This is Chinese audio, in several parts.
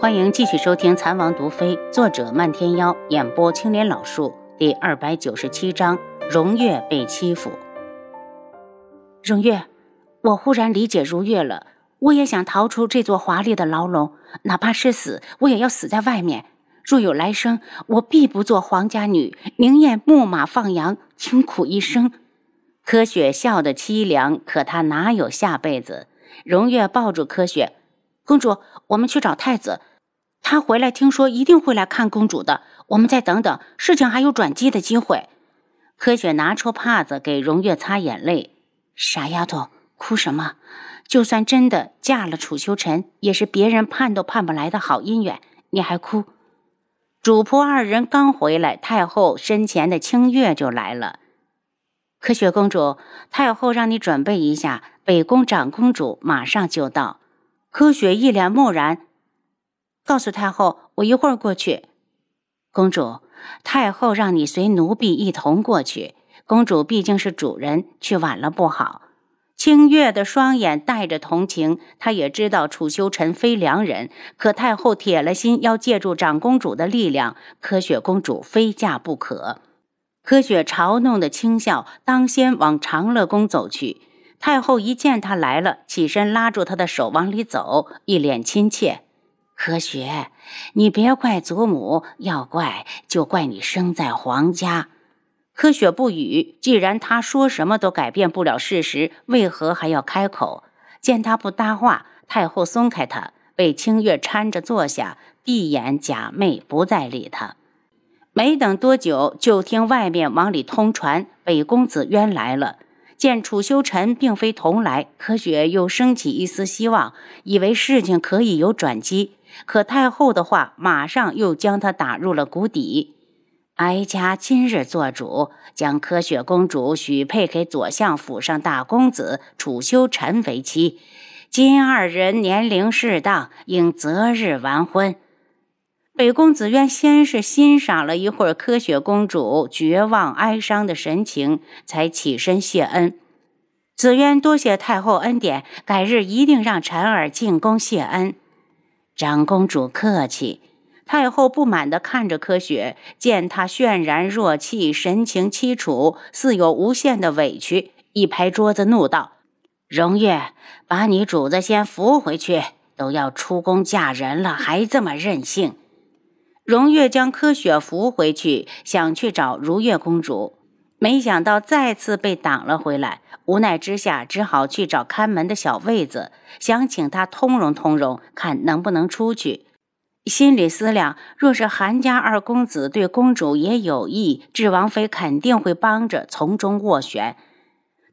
欢迎继续收听《残王毒妃》，作者漫天妖，演播青莲老树，第二百九十七章：荣月被欺负。荣月，我忽然理解如月了。我也想逃出这座华丽的牢笼，哪怕是死，我也要死在外面。若有来生，我必不做皇家女，宁愿牧马放羊，清苦一生。柯雪笑得凄凉，可她哪有下辈子？荣月抱住柯雪，公主，我们去找太子。他回来，听说一定会来看公主的。我们再等等，事情还有转机的机会。柯雪拿出帕子给荣月擦眼泪。傻丫头，哭什么？就算真的嫁了楚修尘，也是别人盼都盼不来的好姻缘，你还哭？主仆二人刚回来，太后身前的清月就来了。柯雪公主，太后让你准备一下，北宫长公主马上就到。柯雪一脸木然。告诉太后，我一会儿过去。公主，太后让你随奴婢一同过去。公主毕竟是主人，去晚了不好。清月的双眼带着同情，她也知道楚修尘非良人，可太后铁了心要借助长公主的力量，柯雪公主非嫁不可。柯雪嘲弄的轻笑，当先往长乐宫走去。太后一见他来了，起身拉住他的手往里走，一脸亲切。柯雪，你别怪祖母，要怪就怪你生在皇家。柯雪不语，既然他说什么都改变不了事实，为何还要开口？见他不搭话，太后松开他，被清月搀着坐下，闭眼假寐，不再理他。没等多久，就听外面往里通传，北宫子渊来了。见楚修臣并非同来，柯雪又升起一丝希望，以为事情可以有转机。可太后的话马上又将他打入了谷底。哀家今日做主，将柯雪公主许配给左相府上大公子楚修臣为妻。今二人年龄适当，应择日完婚。北宫子渊先是欣赏了一会儿柯雪公主绝望哀伤的神情，才起身谢恩。子渊多谢太后恩典，改日一定让婵儿进宫谢恩。长公主客气。太后不满地看着柯雪，见她渲然若泣，神情凄楚，似有无限的委屈，一拍桌子怒道：“荣月，把你主子先扶回去！都要出宫嫁人了，还这么任性！”荣月将柯雪扶回去，想去找如月公主，没想到再次被挡了回来。无奈之下，只好去找看门的小卫子，想请他通融通融，看能不能出去。心里思量，若是韩家二公子对公主也有意，智王妃肯定会帮着从中斡旋。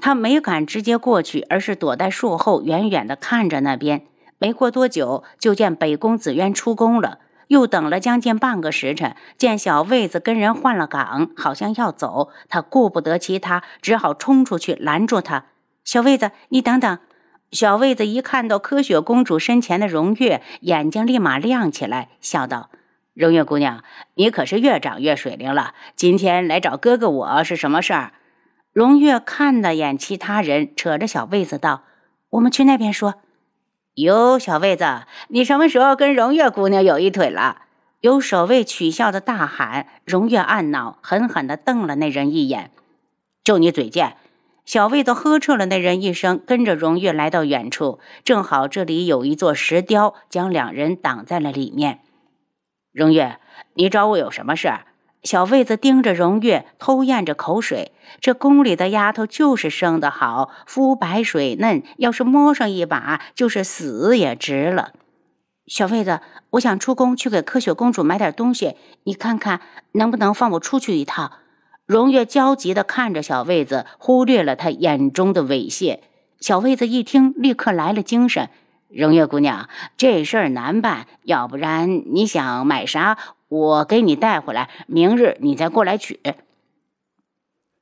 他没敢直接过去，而是躲在树后，远远地看着那边。没过多久，就见北宫子渊出宫了。又等了将近半个时辰，见小卫子跟人换了岗，好像要走。他顾不得其他，只好冲出去拦住他。小卫子，你等等！小卫子一看到柯雪公主身前的荣月，眼睛立马亮起来，笑道：“荣月姑娘，你可是越长越水灵了。今天来找哥哥我是什么事儿？”荣月看了眼其他人，扯着小卫子道：“我们去那边说。”哟，小卫子，你什么时候跟荣月姑娘有一腿了？有守卫取笑的大喊。荣月暗恼，狠狠地瞪了那人一眼。就你嘴贱！小卫子呵斥了那人一声，跟着荣月来到远处，正好这里有一座石雕，将两人挡在了里面。荣月，你找我有什么事？小卫子盯着荣月，偷咽着口水。这宫里的丫头就是生得好，肤白水嫩，要是摸上一把，就是死也值了。小卫子，我想出宫去给柯雪公主买点东西，你看看能不能放我出去一趟？荣月焦急地看着小卫子，忽略了他眼中的猥亵。小卫子一听，立刻来了精神。荣月姑娘，这事儿难办，要不然你想买啥？我给你带回来，明日你再过来取。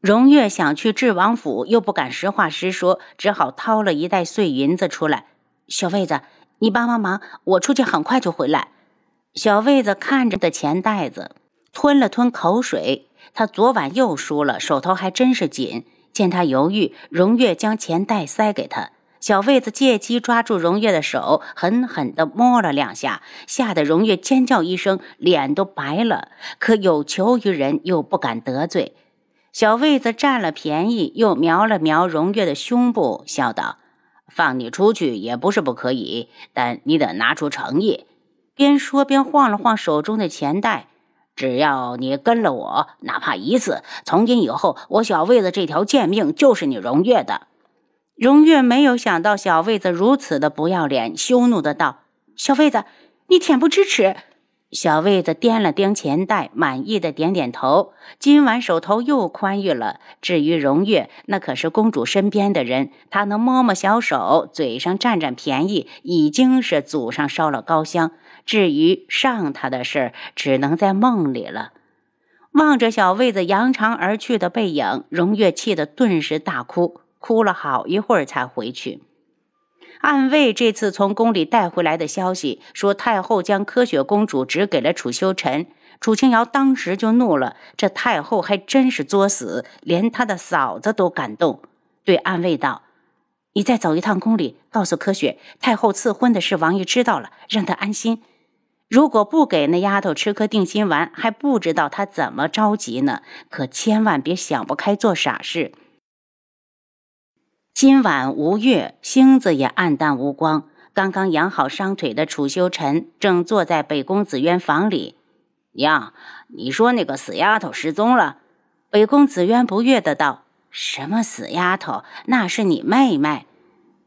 荣月想去智王府，又不敢实话实说，只好掏了一袋碎银子出来。小卫子，你帮帮忙，我出去很快就回来。小卫子看着的钱袋子，吞了吞口水。他昨晚又输了，手头还真是紧。见他犹豫，荣月将钱袋塞给他。小卫子借机抓住荣月的手，狠狠地摸了两下，吓得荣月尖叫一声，脸都白了。可有求于人，又不敢得罪。小卫子占了便宜，又瞄了瞄荣月的胸部，笑道：“放你出去也不是不可以，但你得拿出诚意。”边说边晃了晃手中的钱袋。只要你跟了我，哪怕一次，从今以后，我小卫子这条贱命就是你荣月的。荣月没有想到小卫子如此的不要脸，羞怒的道：“小卫子，你恬不知耻！”小卫子掂了掂钱袋，满意的点点头。今晚手头又宽裕了。至于荣月，那可是公主身边的人，他能摸摸小手，嘴上占占便宜，已经是祖上烧了高香。至于上他的事儿，只能在梦里了。望着小卫子扬长而去的背影，荣月气得顿时大哭，哭了好一会儿才回去。暗卫这次从宫里带回来的消息说，太后将柯雪公主指给了楚修臣。楚清瑶当时就怒了，这太后还真是作死，连她的嫂子都敢动。对暗卫道：“你再走一趟宫里，告诉柯雪，太后赐婚的事，王爷知道了，让她安心。如果不给那丫头吃颗定心丸，还不知道她怎么着急呢。可千万别想不开做傻事。”今晚无月，星子也暗淡无光。刚刚养好伤腿的楚修臣正坐在北宫紫渊房里。娘，你说那个死丫头失踪了？北宫紫渊不悦的道：“什么死丫头？那是你妹妹。”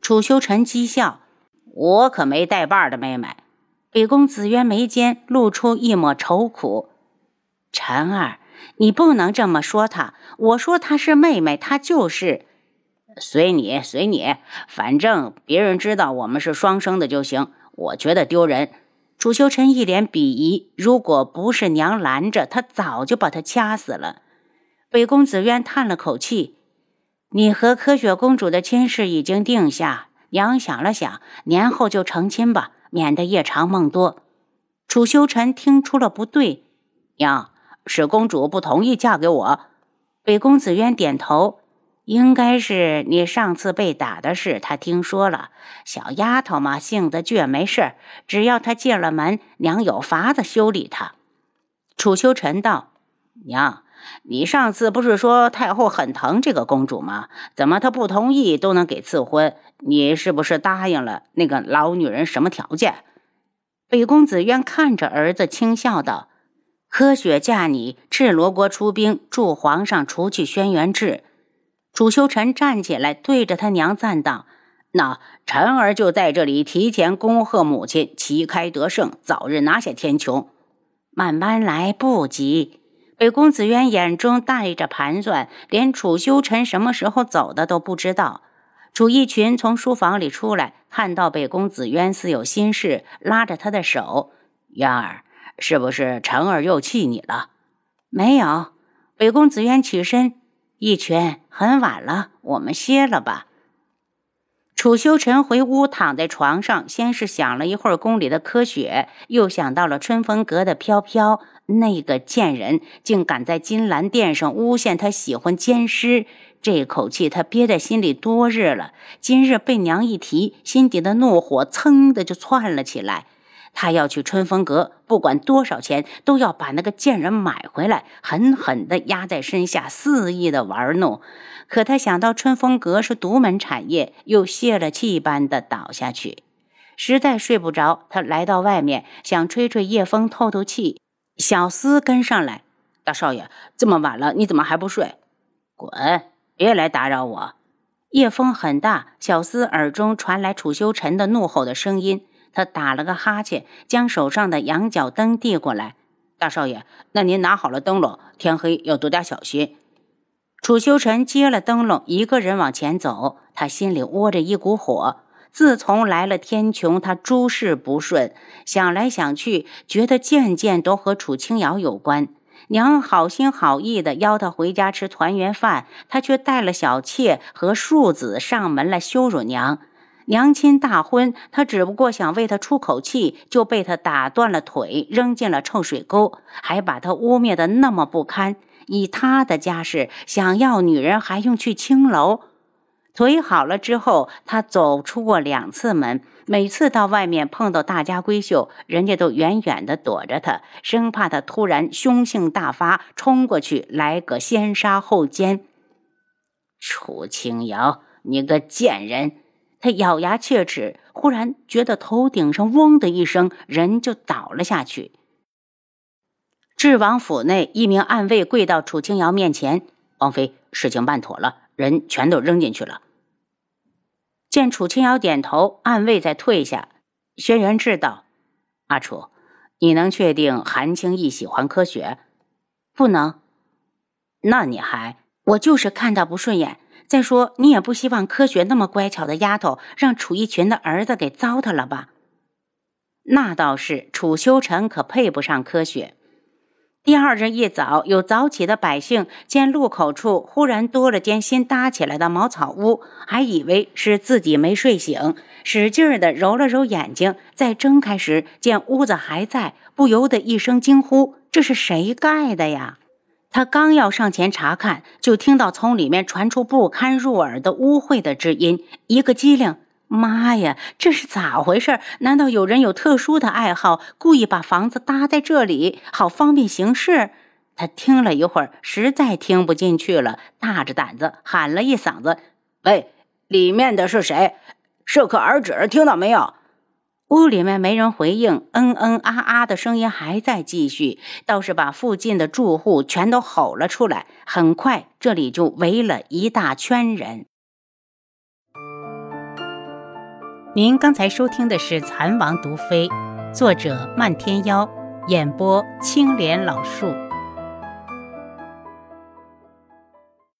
楚修臣讥笑：“我可没带把的妹妹。”北宫紫渊眉间露出一抹愁苦：“臣儿，你不能这么说她。我说她是妹妹，她就是。”随你，随你，反正别人知道我们是双生的就行。我觉得丢人。楚修臣一脸鄙夷，如果不是娘拦着，他早就把他掐死了。北宫紫渊叹了口气：“你和柯雪公主的亲事已经定下，娘想了想，年后就成亲吧，免得夜长梦多。”楚修臣听出了不对，娘是公主不同意嫁给我。北宫紫渊点头。应该是你上次被打的事，他听说了。小丫头嘛，性子倔，没事只要她进了门，娘有法子修理她。楚修臣道：“娘，你上次不是说太后很疼这个公主吗？怎么她不同意都能给赐婚？你是不是答应了那个老女人什么条件？”北宫子渊看着儿子，轻笑道：“科学嫁你，赤罗国出兵助皇上除去轩辕志。”楚修臣站起来，对着他娘赞道：“那臣儿就在这里提前恭贺母亲旗开得胜，早日拿下天穹。慢慢来，不急。”北宫子渊眼中带着盘算，连楚修臣什么时候走的都不知道。楚逸群从书房里出来，看到北宫子渊似有心事，拉着他的手：“渊儿，是不是臣儿又气你了？”“没有。”北宫子渊起身。一拳，很晚了，我们歇了吧。楚修臣回屋，躺在床上，先是想了一会儿宫里的柯雪，又想到了春风阁的飘飘，那个贱人竟敢在金兰殿上诬陷他喜欢奸尸，这口气他憋在心里多日了，今日被娘一提，心底的怒火噌的就窜了起来。他要去春风阁，不管多少钱，都要把那个贱人买回来，狠狠地压在身下，肆意的玩弄。可他想到春风阁是独门产业，又泄了气般的倒下去，实在睡不着。他来到外面，想吹吹夜风，透透气。小厮跟上来：“大少爷，这么晚了，你怎么还不睡？滚，别来打扰我。”夜风很大，小厮耳中传来楚修臣的怒吼的声音。他打了个哈欠，将手上的羊角灯递过来。大少爷，那您拿好了灯笼，天黑要多加小心。楚修臣接了灯笼，一个人往前走。他心里窝着一股火。自从来了天穹，他诸事不顺，想来想去，觉得件件都和楚清瑶有关。娘好心好意的邀他回家吃团圆饭，他却带了小妾和庶子上门来羞辱娘。娘亲大婚，他只不过想为他出口气，就被他打断了腿，扔进了臭水沟，还把他污蔑的那么不堪。以他的家世，想要女人还用去青楼？腿好了之后，他走出过两次门，每次到外面碰到大家闺秀，人家都远远的躲着他，生怕他突然凶性大发，冲过去来个先杀后奸。楚清瑶，你个贱人！他咬牙切齿，忽然觉得头顶上嗡的一声，人就倒了下去。智王府内，一名暗卫跪到楚清瑶面前：“王妃，事情办妥了，人全都扔进去了。”见楚清瑶点头，暗卫再退下。轩辕志道：“阿楚，你能确定韩青义喜欢科学？不能。那你还……我就是看他不顺眼。再说，你也不希望科学那么乖巧的丫头让楚逸群的儿子给糟蹋了吧？那倒是，楚修臣可配不上科学。”第二日一早，有早起的百姓见路口处忽然多了间新搭起来的茅草屋，还以为是自己没睡醒，使劲儿的揉了揉眼睛，再睁开时见屋子还在，不由得一声惊呼：“这是谁盖的呀？”他刚要上前查看，就听到从里面传出不堪入耳的污秽的之音，一个机灵。妈呀，这是咋回事？难道有人有特殊的爱好，故意把房子搭在这里，好方便行事？他听了一会儿，实在听不进去了，大着胆子喊了一嗓子：“喂，里面的是谁？适可而止，听到没有？”屋里面没人回应，嗯嗯啊啊的声音还在继续，倒是把附近的住户全都吼了出来。很快，这里就围了一大圈人。您刚才收听的是《蚕王毒妃》，作者漫天妖，演播青莲老树。